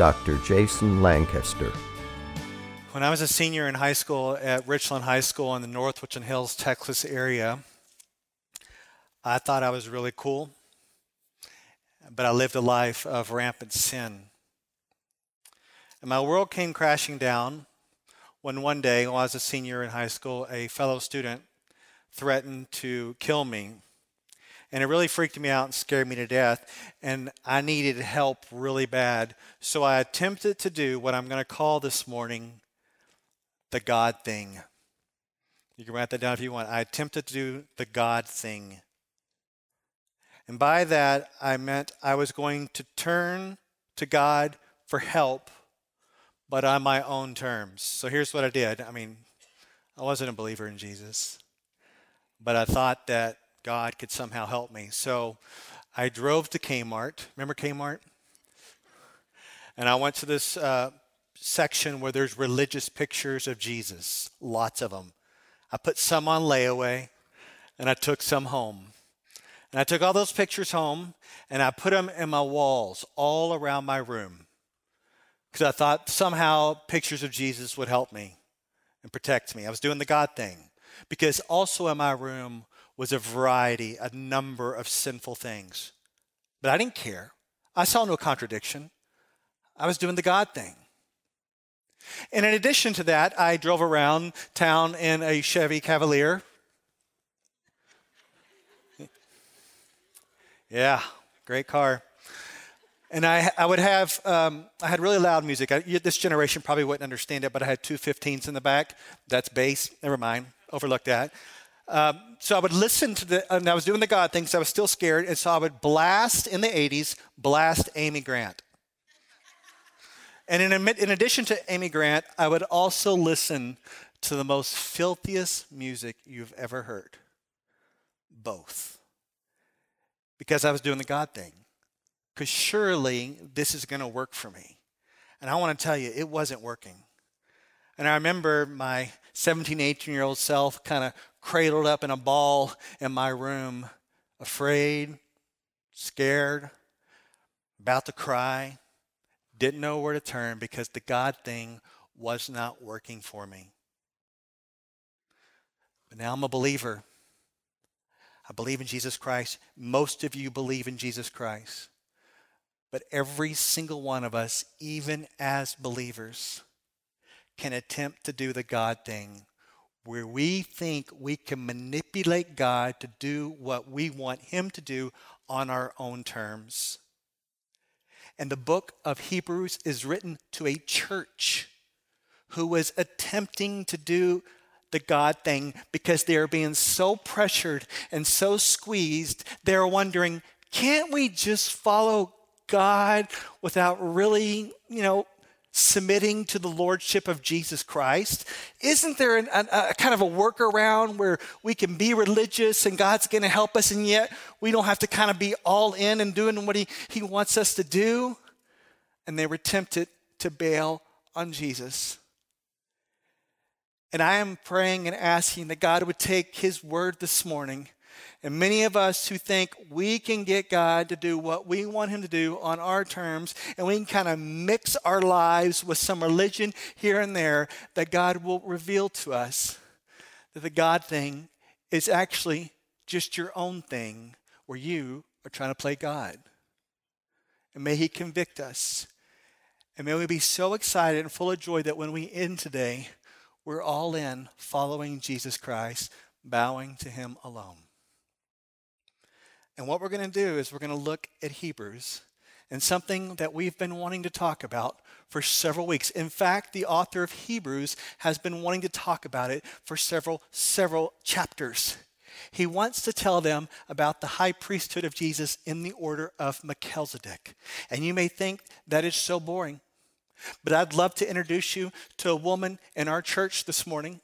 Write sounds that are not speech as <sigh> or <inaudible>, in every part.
Dr. Jason Lancaster. When I was a senior in high school at Richland High School in the North Richland Hills, Texas area, I thought I was really cool, but I lived a life of rampant sin. And my world came crashing down when one day, while I was a senior in high school, a fellow student threatened to kill me and it really freaked me out and scared me to death. And I needed help really bad. So I attempted to do what I'm going to call this morning the God thing. You can write that down if you want. I attempted to do the God thing. And by that, I meant I was going to turn to God for help, but on my own terms. So here's what I did. I mean, I wasn't a believer in Jesus, but I thought that God could somehow help me. So I drove to Kmart. Remember Kmart? And I went to this uh, section where there's religious pictures of Jesus, lots of them. I put some on layaway and I took some home. And I took all those pictures home and I put them in my walls all around my room because I thought somehow pictures of Jesus would help me and protect me. I was doing the God thing because also in my room was a variety, a number of sinful things. But I didn't care. I saw no contradiction. I was doing the God thing. And in addition to that, I drove around town in a Chevy Cavalier. Yeah, great car. And I, I would have, um, I had really loud music. I, this generation probably wouldn't understand it, but I had two 15s in the back. That's bass. Never mind. Overlook that. Um, so I would listen to the, and I was doing the God thing, so I was still scared. And so I would blast in the 80s, blast Amy Grant. And in, in addition to Amy Grant, I would also listen to the most filthiest music you've ever heard. Both. Because I was doing the God thing. Because surely this is going to work for me. And I want to tell you, it wasn't working. And I remember my 17, 18 year old self kind of cradled up in a ball in my room, afraid, scared, about to cry, didn't know where to turn because the God thing was not working for me. But now I'm a believer. I believe in Jesus Christ. Most of you believe in Jesus Christ. But every single one of us, even as believers, can attempt to do the God thing where we think we can manipulate God to do what we want Him to do on our own terms. And the book of Hebrews is written to a church who was attempting to do the God thing because they are being so pressured and so squeezed, they're wondering, can't we just follow God without really, you know, submitting to the lordship of Jesus Christ? Isn't there an, a, a, kind of a workaround where we can be religious and God's going to help us, and yet we don't have to kind of be all in and doing what he, he wants us to do? And they were tempted to bail on Jesus. And I am praying and asking that God would take His word this morning and many of us who think we can get God to do what we want Him to do on our terms, and we can kind of mix our lives with some religion here and there, that God will reveal to us that the God thing is actually just your own thing where you are trying to play God. And may He convict us. And may we be so excited and full of joy that when we end today, we're all in following Jesus Christ, bowing to Him alone. And what we're going to do is we're going to look at Hebrews and something that we've been wanting to talk about for several weeks. In fact, the author of Hebrews has been wanting to talk about it for several, several chapters. He wants to tell them about the high priesthood of Jesus in the order of Melchizedek. And you may think that is so boring. But I'd love to introduce you to a woman in our church this morning.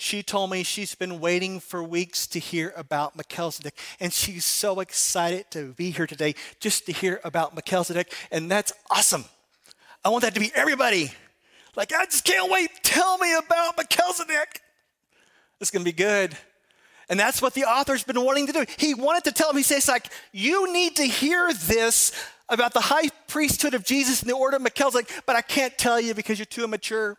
She told me she's been waiting for weeks to hear about Melchizedek, and she's so excited to be here today just to hear about Melchizedek, and that's awesome. I want that to be everybody. Like, I just can't wait. Tell me about Melchizedek. It's going to be good. And that's what the author's been wanting to do. He wanted to tell him, he says, like, you need to hear this about the high priesthood of Jesus and the order of Melchizedek, but I can't tell you because you're too immature.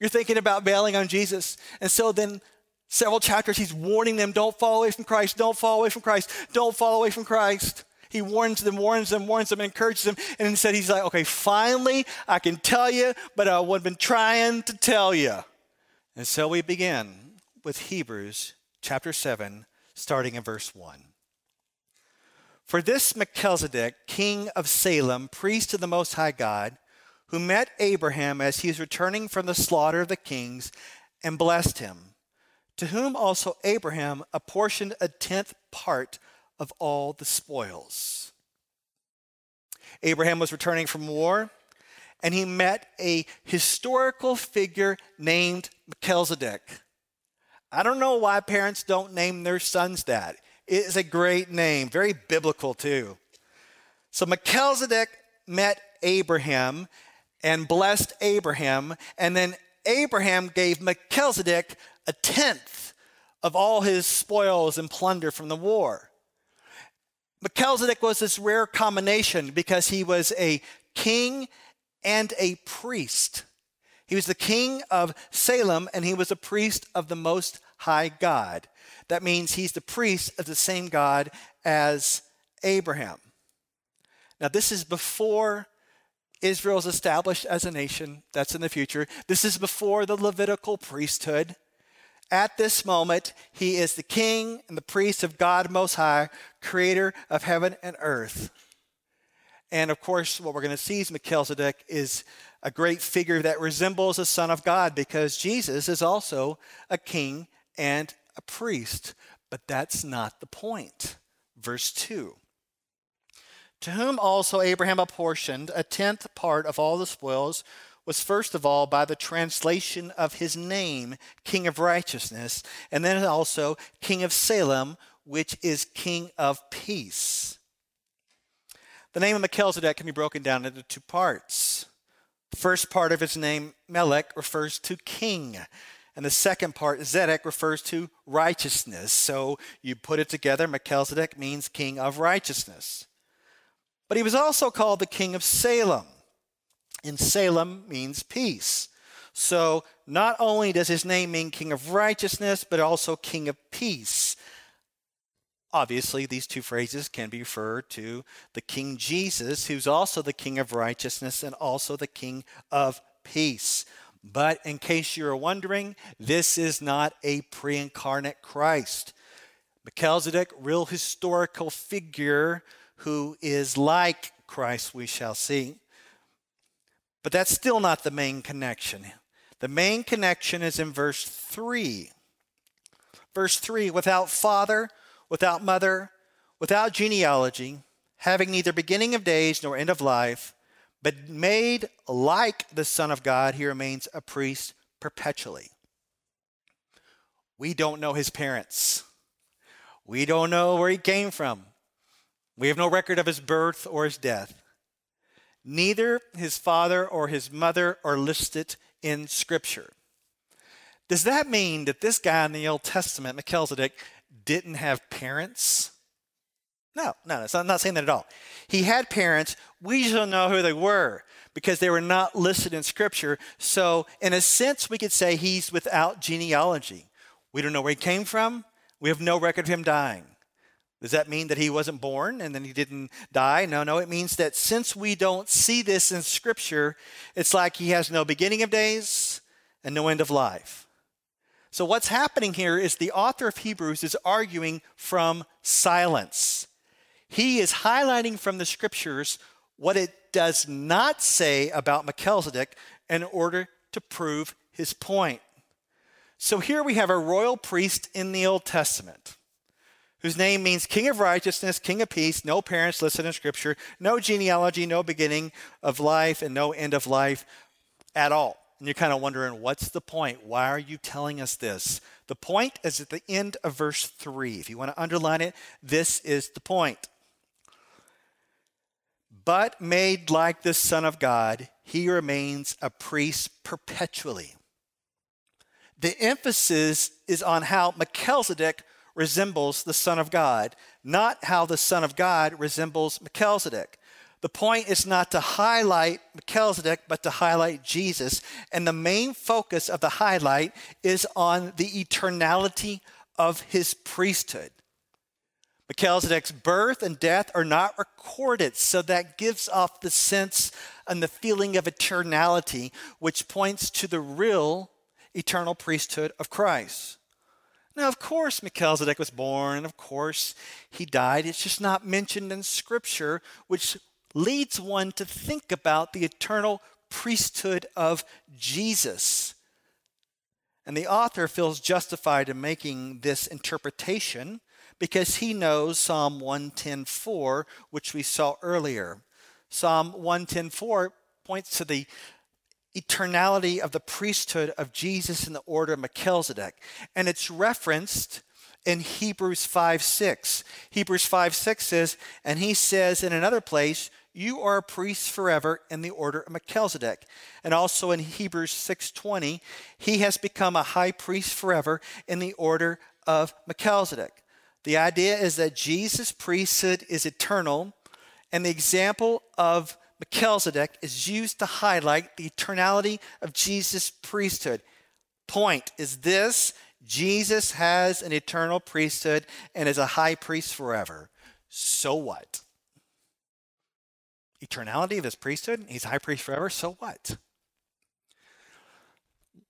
You're thinking about bailing on Jesus. And so then several chapters, he's warning them, don't fall away from Christ, don't fall away from Christ, don't fall away from Christ. He warns them, warns them, warns them, encourages them. And instead, he's like, okay, finally, I can tell you, but I've been trying to tell you. And so we begin with Hebrews chapter 7, starting in verse 1. For this Melchizedek, king of Salem, priest of the Most High God, who met Abraham as he was returning from the slaughter of the kings and blessed him, to whom also Abraham apportioned a tenth part of all the spoils. Abraham was returning from war, and he met a historical figure named Melchizedek. I don't know why parents don't name their sons that. It is a great name, very biblical too. So Melchizedek met Abraham and blessed Abraham, and then Abraham gave Melchizedek a tenth of all his spoils and plunder from the war. Melchizedek was this rare combination because he was a king and a priest. He was the king of Salem and he was a priest of the Most High God. That means he's the priest of the same God as Abraham. Now, this is before Israel is established as a nation. That's in the future. This is before the Levitical priesthood. At this moment, he is the king and the priest of God Most High, creator of heaven and earth. And of course, what we're going to see is Melchizedek is a great figure that resembles a son of God because Jesus is also a king and a priest. But that's not the point. Verse 2 To whom also Abraham apportioned a tenth part of all the spoils was first of all by the translation of his name, King of Righteousness, and then also King of Salem, which is King of Peace. The name of Melchizedek can be broken down into two parts. The first part of his name, Melech, refers to king. And the second part, Zedek, refers to righteousness. So you put it together, Melchizedek means king of righteousness. But he was also called the king of Salem. And Salem means peace. So not only does his name mean king of righteousness, but also king of peace. Obviously, these two phrases can be referred to the King Jesus, who's also the King of righteousness and also the King of peace. But in case you're wondering, this is not a pre incarnate Christ. Melchizedek, real historical figure who is like Christ, we shall see. But that's still not the main connection. The main connection is in verse 3. Verse 3 without father, without mother, without genealogy, having neither beginning of days nor end of life, but made like the Son of God, he remains a priest perpetually. We don't know his parents. We don't know where he came from. We have no record of his birth or his death. Neither his father or his mother are listed in Scripture. Does that mean that this guy in the Old Testament, Melchizedek, didn't have parents? No, no, I'm not saying that at all. He had parents. We just don't know who they were because they were not listed in Scripture. So, in a sense, we could say he's without genealogy. We don't know where he came from. We have no record of him dying. Does that mean that he wasn't born and then he didn't die? No, no. It means that since we don't see this in Scripture, it's like he has no beginning of days and no end of life. So, what's happening here is the author of Hebrews is arguing from silence. He is highlighting from the Scriptures what it does not say about Melchizedek in order to prove his point. So, here we have a royal priest in the Old Testament whose name means King of Righteousness, King of Peace, no parents listed in Scripture, no genealogy, no beginning of life, and no end of life at all. And you're kind of wondering, what's the point? Why are you telling us this? The point is at the end of verse 3. If you want to underline it, this is the point. But made like the Son of God, he remains a priest perpetually. The emphasis is on how Melchizedek resembles the Son of God, not how the Son of God resembles Melchizedek. The point is not to highlight Melchizedek, but to highlight Jesus. And the main focus of the highlight is on the eternality of his priesthood. Melchizedek's birth and death are not recorded, so that gives off the sense and the feeling of eternality, which points to the real eternal priesthood of Christ. Now, of course, Melchizedek was born, and of course, he died. It's just not mentioned in Scripture, which leads one to think about the eternal priesthood of Jesus. And the author feels justified in making this interpretation because he knows Psalm 110:4, which we saw earlier. Psalm 110:4 points to the eternality of the priesthood of Jesus in the order of Melchizedek, and it's referenced in Hebrews 5 6. Hebrews 5 6 says, and he says in another place, you are a priest forever in the order of Melchizedek. And also in Hebrews 6:20, he has become a high priest forever in the order of Melchizedek. The idea is that Jesus' priesthood is eternal, and the example of Melchizedek is used to highlight the eternality of Jesus' priesthood. Point is this Jesus has an eternal priesthood and is a high priest forever. So what? Eternality of his priesthood, he's high priest forever, so what?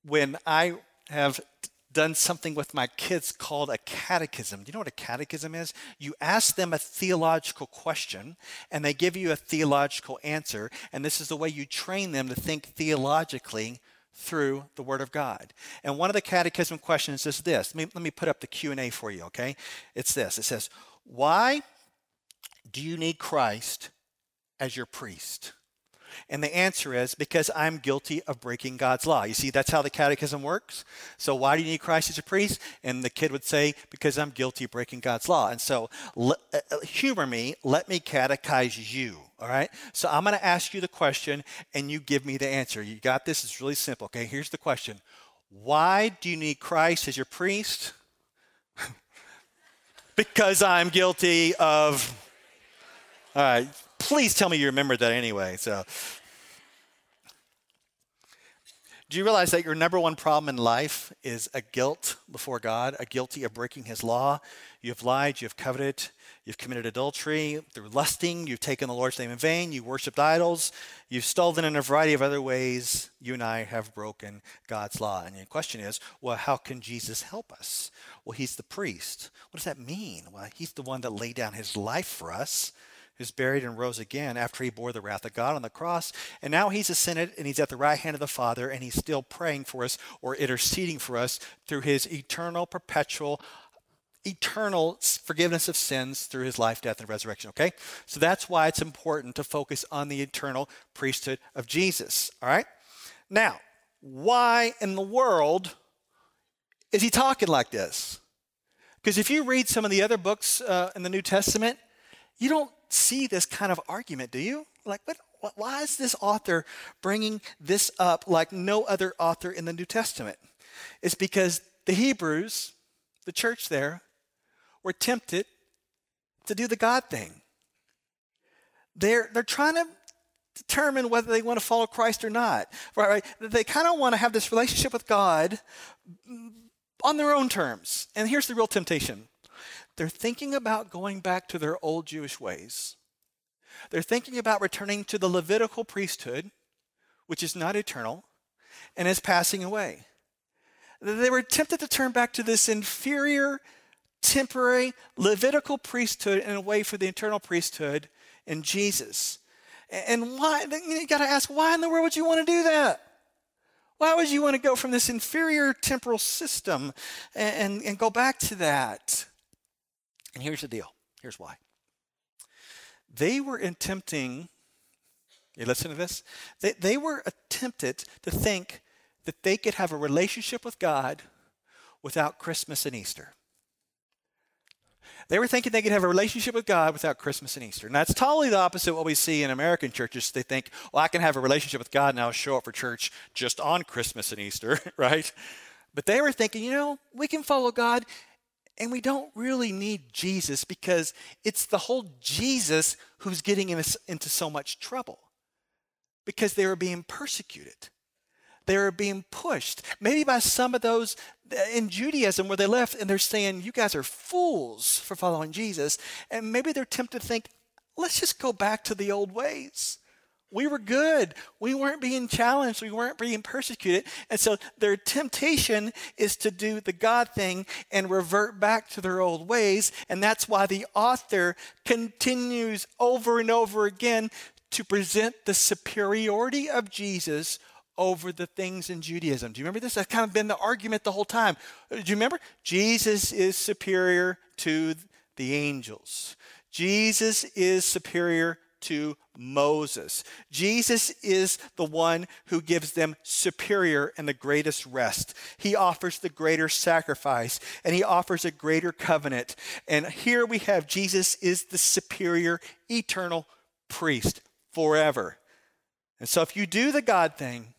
When I have done something with my kids called a catechism. Do you know what a catechism is? You ask them a theological question and they give you a theological answer, and this is the way you train them to think theologically through the word of god. And one of the catechism questions is this. Let me, let me put up the q&a for you okay? It's this. It says why do you need christ as your priest and the answer is because I'm guilty of breaking God's law. You see, that's how the catechism works. So, why do you need Christ as a priest? And the kid would say, because I'm guilty of breaking God's law. And so, uh, uh, humor me, let me catechize you. All right? So, I'm going to ask you the question and you give me the answer. You got this? It's really simple. Okay, here's the question Why do you need Christ as your priest? <laughs> because I'm guilty of. All right, please tell me you remember that anyway. So, do you realize that your number one problem in life is a guilt before God, a guilty of breaking His law? You have lied, you have coveted, you've committed adultery through lusting, you've taken the Lord's name in vain, you worshipped idols, you've stolen in a variety of other ways. You and I have broken God's law. And the question is, well, how can Jesus help us? Well, He's the priest. What does that mean? Well, He's the one that laid down His life for us who's buried and rose again after he bore the wrath of God on the cross. And now he's ascended and he's at the right hand of the Father and he's still praying for us or interceding for us through his eternal, perpetual, eternal forgiveness of sins through his life, death, and resurrection. Okay? So that's why it's important to focus on the eternal priesthood of Jesus. All right? Now, why in the world is he talking like this? Because if you read some of the other books uh, in the New Testament, you don't see this kind of argument, do you? Like, what, why is this author bringing this up like no other author in the New Testament? It's because the Hebrews, the church there, were tempted to do the God thing. They're, they're trying to determine whether they want to follow Christ or not. Right? right? They kind of want to have this relationship with God on their own terms. And here's the real temptation they're thinking about going back to their old Jewish ways. They're thinking about returning to the Levitical priesthood, which is not eternal and is passing away. They were tempted to turn back to this inferior, temporary Levitical priesthood and away for the eternal priesthood in Jesus. And why? You got to ask, why in the world would you want to do that? Why would you want to go from this inferior temporal system and, and, and go back to that? And here's the deal here's why. They were attempting, you listen to this? They, they were attempted to think that they could have a relationship with God without Christmas and Easter. They were thinking they could have a relationship with God without Christmas and Easter. And that's totally the opposite of what we see in American churches. They think, well, I can have a relationship with God and I'll show up for church just on Christmas and Easter, <laughs> right? But they were thinking, you know, we can follow God and we don't really need Jesus because it's the whole Jesus who's getting us into so much trouble because they were being persecuted. They were being pushed, maybe by some of those in Judaism where they left and they're saying, You guys are fools for following Jesus. And maybe they're tempted to think, Let's just go back to the old ways. We were good. We weren't being challenged. We weren't being persecuted. And so their temptation is to do the God thing and revert back to their old ways. And that's why the author continues over and over again to present the superiority of Jesus over the things in Judaism. Do you remember this? That's kind of been the argument the whole time. Do you remember? Jesus is superior to the angels. Jesus is superior to Moses. Jesus is the one who gives them superior and the greatest rest. He offers the greater sacrifice and he offers a greater covenant. And here we have Jesus is the superior eternal priest forever. And so if you do the God thing,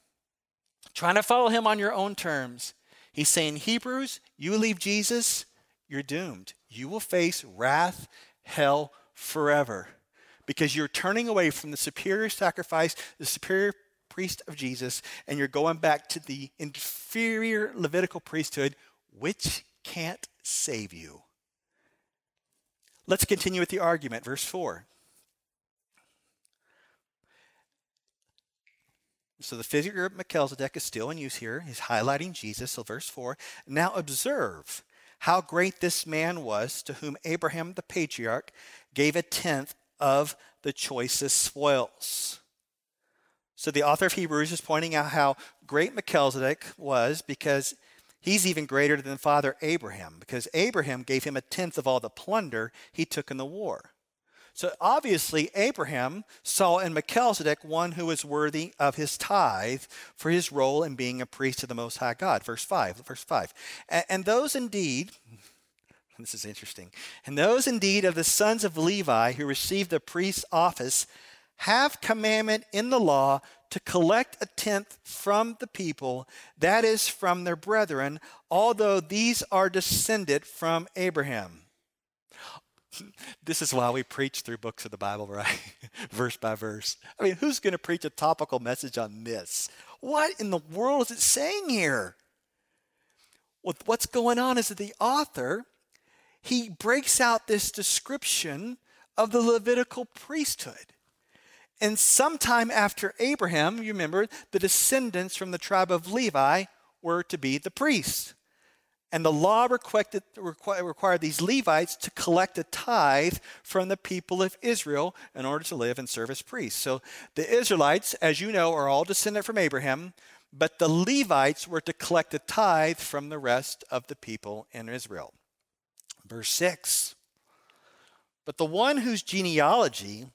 trying to follow him on your own terms, he's saying, Hebrews, you leave Jesus, you're doomed. You will face wrath, hell forever because you're turning away from the superior sacrifice, the superior priest of Jesus, and you're going back to the inferior Levitical priesthood, which can't save you. Let's continue with the argument. Verse 4. So the figure of Melchizedek is still in use here. He's highlighting Jesus. So, verse 4 Now observe how great this man was to whom Abraham the patriarch gave a tenth of the choicest spoils. So the author of Hebrews is pointing out how great Melchizedek was because he's even greater than father Abraham, because Abraham gave him a tenth of all the plunder he took in the war. So obviously, Abraham saw in Melchizedek one who was worthy of his tithe for his role in being a priest of the Most High God. Verse 5. Verse 5. And those indeed, <laughs> this is interesting. And those indeed of the sons of Levi who received the priest's office have commandment in the law to collect a tenth from the people, that is, from their brethren, although these are descended from Abraham. <laughs> This is why we preach through books of the Bible, <laughs> right? verse by verse. I mean, who's going to preach a topical message on this? What in the world is it saying here? What's going on is that the author he breaks out this description of the Levitical priesthood. And sometime after Abraham, you remember, the descendants from the tribe of Levi were to be the priests. And the law required, required these Levites to collect a tithe from the people of Israel in order to live and serve as priests. So the Israelites, as you know, are all descended from Abraham, but the Levites were to collect a tithe from the rest of the people in Israel. Verse 6 But the one whose genealogy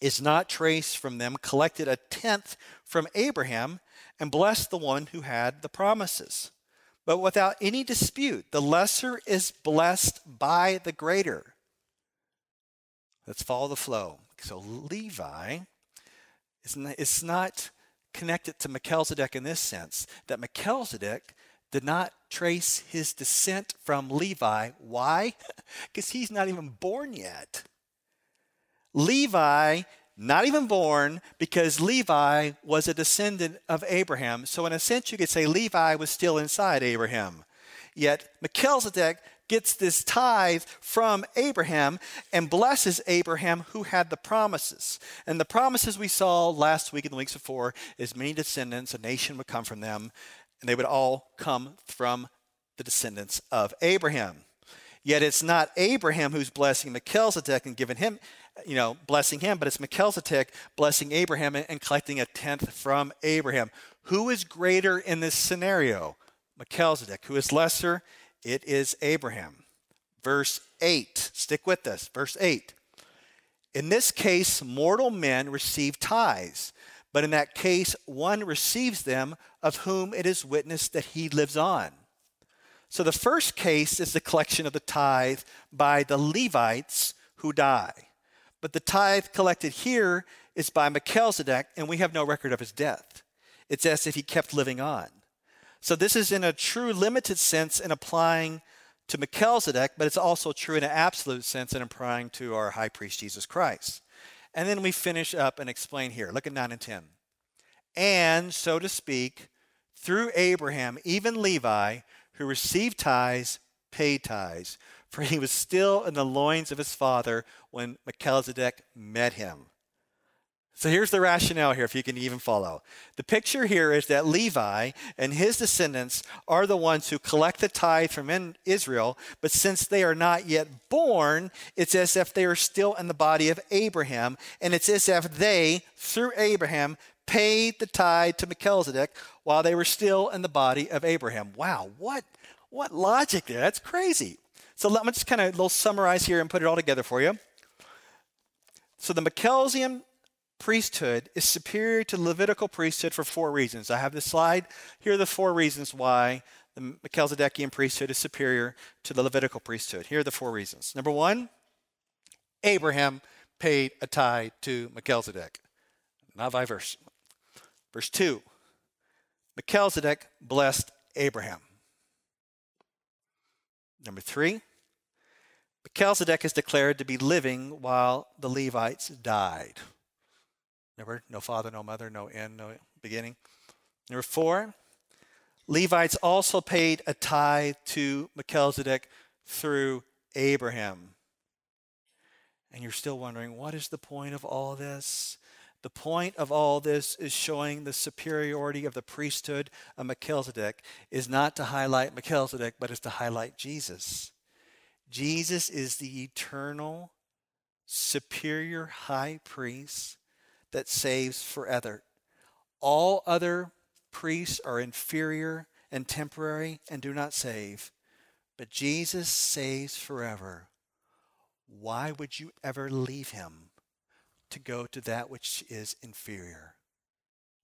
is not traced from them collected a tenth from Abraham and blessed the one who had the promises. But without any dispute, the lesser is blessed by the greater. Let's follow the flow. So Levi is not, connected to Melchizedek in this sense, that Melchizedek did not trace his descent from Levi. Why? <laughs> Because he's not even born yet. Levi, not even born, because Levi was a descendant of Abraham. So, in a sense, you could say Levi was still inside Abraham. Yet, Melchizedek gets this tithe from Abraham and blesses Abraham who had the promises. And the promises we saw last week and the weeks before is many descendants, a nation would come from them and they would all come from the descendants of Abraham. Yet it's not Abraham who's blessing Melchizedek and giving him, you know, blessing him, but it's Melchizedek blessing Abraham and collecting a tenth from Abraham. Who is greater in this scenario? Melchizedek. Who is lesser? It is Abraham. Verse 8. Stick with us. Verse 8. In this case, mortal men receive tithes, but in that case, one receives them of whom it is witnessed that he lives on. So the first case is the collection of the tithe by the Levites who die. But the tithe collected here is by Melchizedek, and we have no record of his death. It's as if he kept living on. So this is in a true limited sense in applying to Melchizedek, but it's also true in an absolute sense in applying to our high priest Jesus Christ. And then we finish up and explain here. Look at 9 and 10. And, so to speak, through Abraham, even Levi, who received tithes, paid tithes, for he was still in the loins of his father when Melchizedek met him. So here's the rationale here, if you can even follow. The picture here is that Levi and his descendants are the ones who collect the tithe from Israel, but since they are not yet born, it's as if they are still in the body of Abraham, and it's as if they, through Abraham, paid the tithe to Melchizedek while they were still in the body of Abraham. Wow, what, what logic there? That's crazy. So let me just kind of little summarize here and put it all together for you. So the Melchizedekian priesthood is superior to Levitical priesthood for four reasons. I have this slide. Here are the four reasons why the Melchizedekian priesthood is superior to the Levitical priesthood. Here are the four reasons. Number one, Abraham paid a tithe to Melchizedek, not vice versa. Verse 2 Melchizedek blessed Abraham. Number three, Melchizedek is declared to be living while the Levites died. Remember, no father, no mother, no end, no beginning. Number four, Levites also paid a tithe to Melchizedek through Abraham. And you're still wondering, what is the point of all this? The point of all this is showing the superiority of the priesthood of Melchizedek is not to highlight Melchizedek, but is to highlight Jesus. Jesus is the eternal, superior high priest that saves forever. All other priests are inferior and temporary and do not save, but Jesus saves forever. Why would you ever leave him to go to that which is inferior?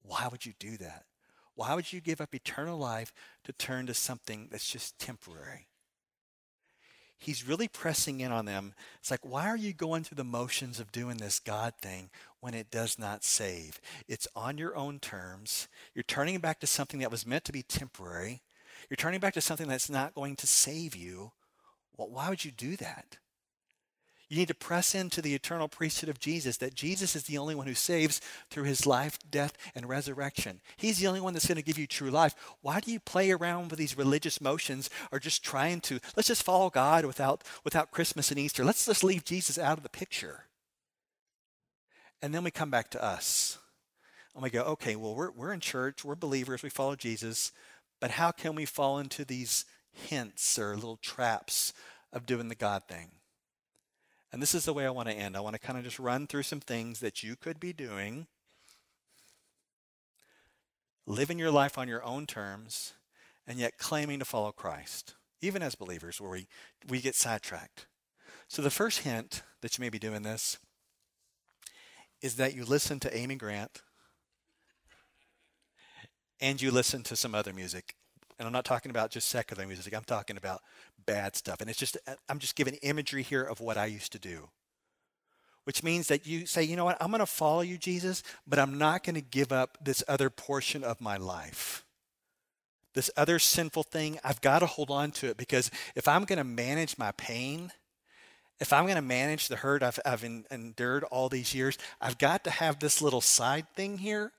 Why would you do that? Why would you give up eternal life to turn to something that's just temporary? he's really pressing in on them. It's like, why are you going through the motions of doing this God thing when it does not save? It's on your own terms. You're turning back to something that was meant to be temporary. You're turning back to something that's not going to save you. Well, why would you do that? You need to press into the eternal priesthood of Jesus, that Jesus is the only one who saves through his life, death, and resurrection. He's the only one that's going to give you true life. Why do you play around with these religious motions or just trying to, let's just follow God without, without Christmas and Easter? Let's just leave Jesus out of the picture. And then we come back to us. And we go, okay, well, we're, we're in church, we're believers, we follow Jesus, but how can we fall into these hints or little traps of doing the God thing? And this is the way I want to end. I want to kind of just run through some things that you could be doing, living your life on your own terms, and yet claiming to follow Christ, even as believers, where we, we get sidetracked. So, the first hint that you may be doing this is that you listen to Amy Grant and you listen to some other music. And I'm not talking about just secular music, I'm talking about bad stuff. And it's just, uh, I'm just giving imagery here of what I used to do. Which means that you say, you know what, I'm going to follow you, Jesus, but I'm not going to give up this other portion of my life. This other sinful thing, I've got to hold on to it because if I'm going to manage my pain, if I'm going to manage the hurt I've, I've endured all these years, I've got to have this little side thing here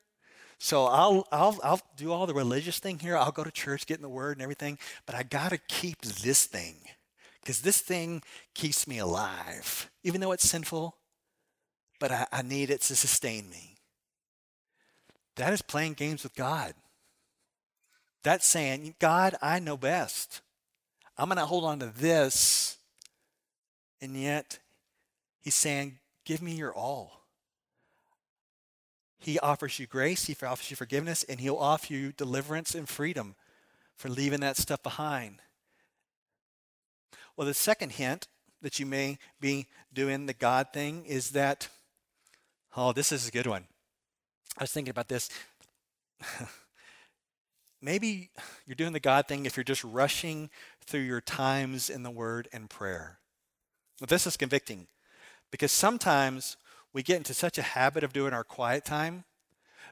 so I'll, I'll, I'll do all the religious thing here. I'll go to church, get in the word and everything, but I got to keep this thing because this thing keeps me alive. Even though it's sinful, but I, I need it to sustain me. That is playing games with God. That's saying, God, I know best. I'm going to hold on to this. And yet, He's saying, Give me your all. He offers you grace, He offers you forgiveness, and He'll offer you deliverance and freedom for leaving that stuff behind. Well, the second hint that you may be doing the God thing is that, oh, this is a good one. I was thinking about this. <laughs> Maybe you're doing the God thing if you're just rushing through your times in the Word and prayer. This is convicting because sometimes we get into such a habit of doing our quiet time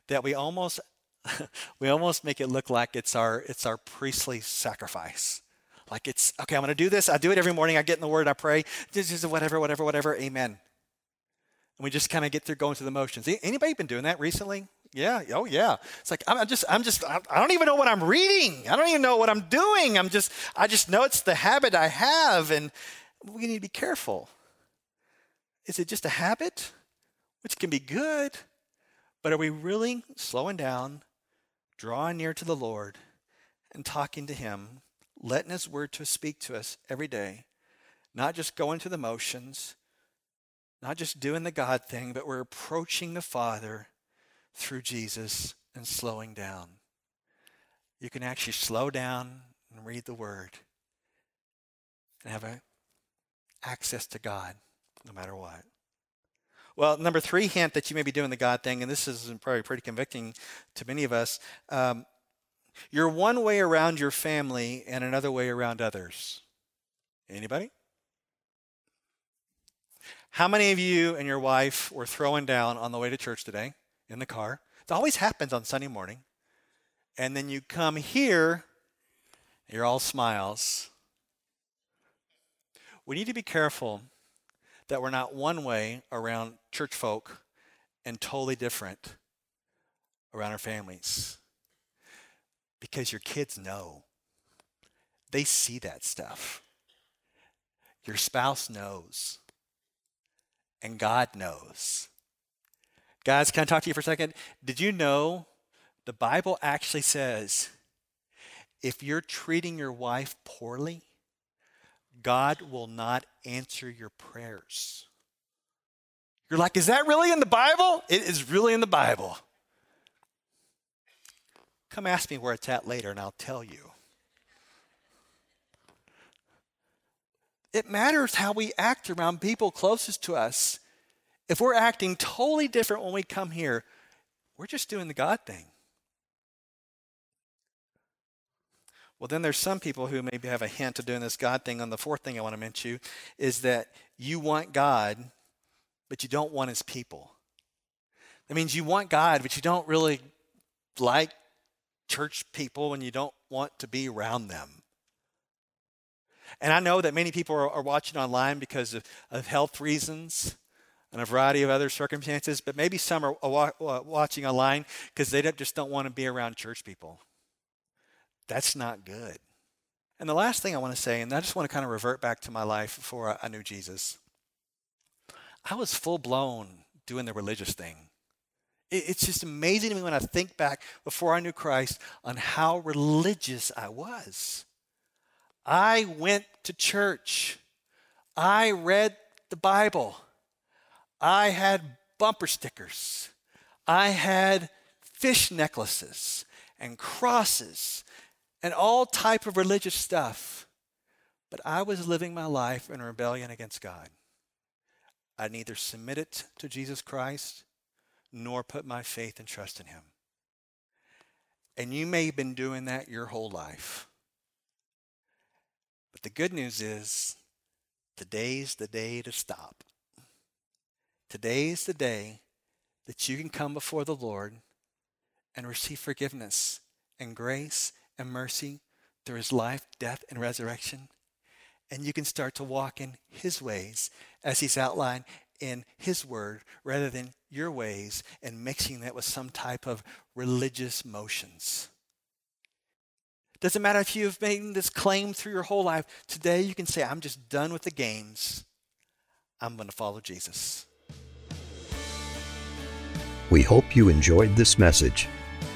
that we almost <laughs> we almost make it look like it's our it's our priestly sacrifice. Like it's okay, I'm going to do this. I do it every morning. I get in the word, I pray. This is whatever, whatever, whatever. Amen. And we just kind of get through going through the motions. Anybody been doing that recently? Yeah. Oh, yeah. It's like I'm just, I'm just, I don't even know what I'm reading. I don't even know what I'm doing. I'm just, I just know it's the habit I have, and we need to be careful. Is it just a habit, which can be good, but are we really slowing down, drawing near to the Lord, and talking to Him, letting His Word to speak to us every day, not just going through the motions, not just doing the God thing, but we're approaching the Father through Jesus and slowing down. You can actually slow down and read the Word and have a, access to God no matter what. Well, number three hint that you may be doing the God thing, and this is probably pretty convicting to many of us. Um, you're one way around your family and another way around others. Anybody? How many of you and your wife were throwing down on the way to church today? in the car. It always happens on Sunday morning. And then you come here, you're all smiles. We need to be careful that we're not one way around church folk and totally different around our families. Because your kids know. They see that stuff. Your spouse knows. And God knows. Guys, can I talk to you for a second? Did you know the Bible actually says if you're treating your wife poorly, God will not answer your prayers. You're like, is that really in the Bible? It is really in the Bible. Come ask me where it's at later and I'll tell you. It matters how we act around people closest to us. If we're acting totally different when we come here, we're just doing the God thing. Well, then there's some people who maybe have a hint of doing this God thing. On the fourth thing I want to mention is that you want God, but you don't want his people. That means you want God, but you don't really like church people and you don't want to be around them. And I know that many people are, are watching online because of, of health reasons and a variety of other circumstances, but maybe some are watching online because they just don't want to be around church people. That's not good. And the last thing I want to say, and I just want to kind of revert back to my life before I knew Jesus. I was full blown doing the religious thing. It's just amazing to me when I think back before I knew Christ on how religious I was. I went to church. I read the Bible. I had bumper stickers. I had fish necklaces and crosses and all type of religious stuff. But I was living my life in rebellion against God. I neither submitted to Jesus Christ nor put my faith and trust in him. And you may have been doing that your whole life. But the good news is today's the day to stop. Today's the day that you can come before the Lord and receive forgiveness and grace and mercy through his life, death, and resurrection. And you can start to walk in his ways as he's outlined in his word rather than your ways and mixing that with some type of religious motions. Doesn't matter if you've made this claim through your whole life. Today you can say, I'm just done with the games. I'm going to follow Jesus. We hope you enjoyed this message.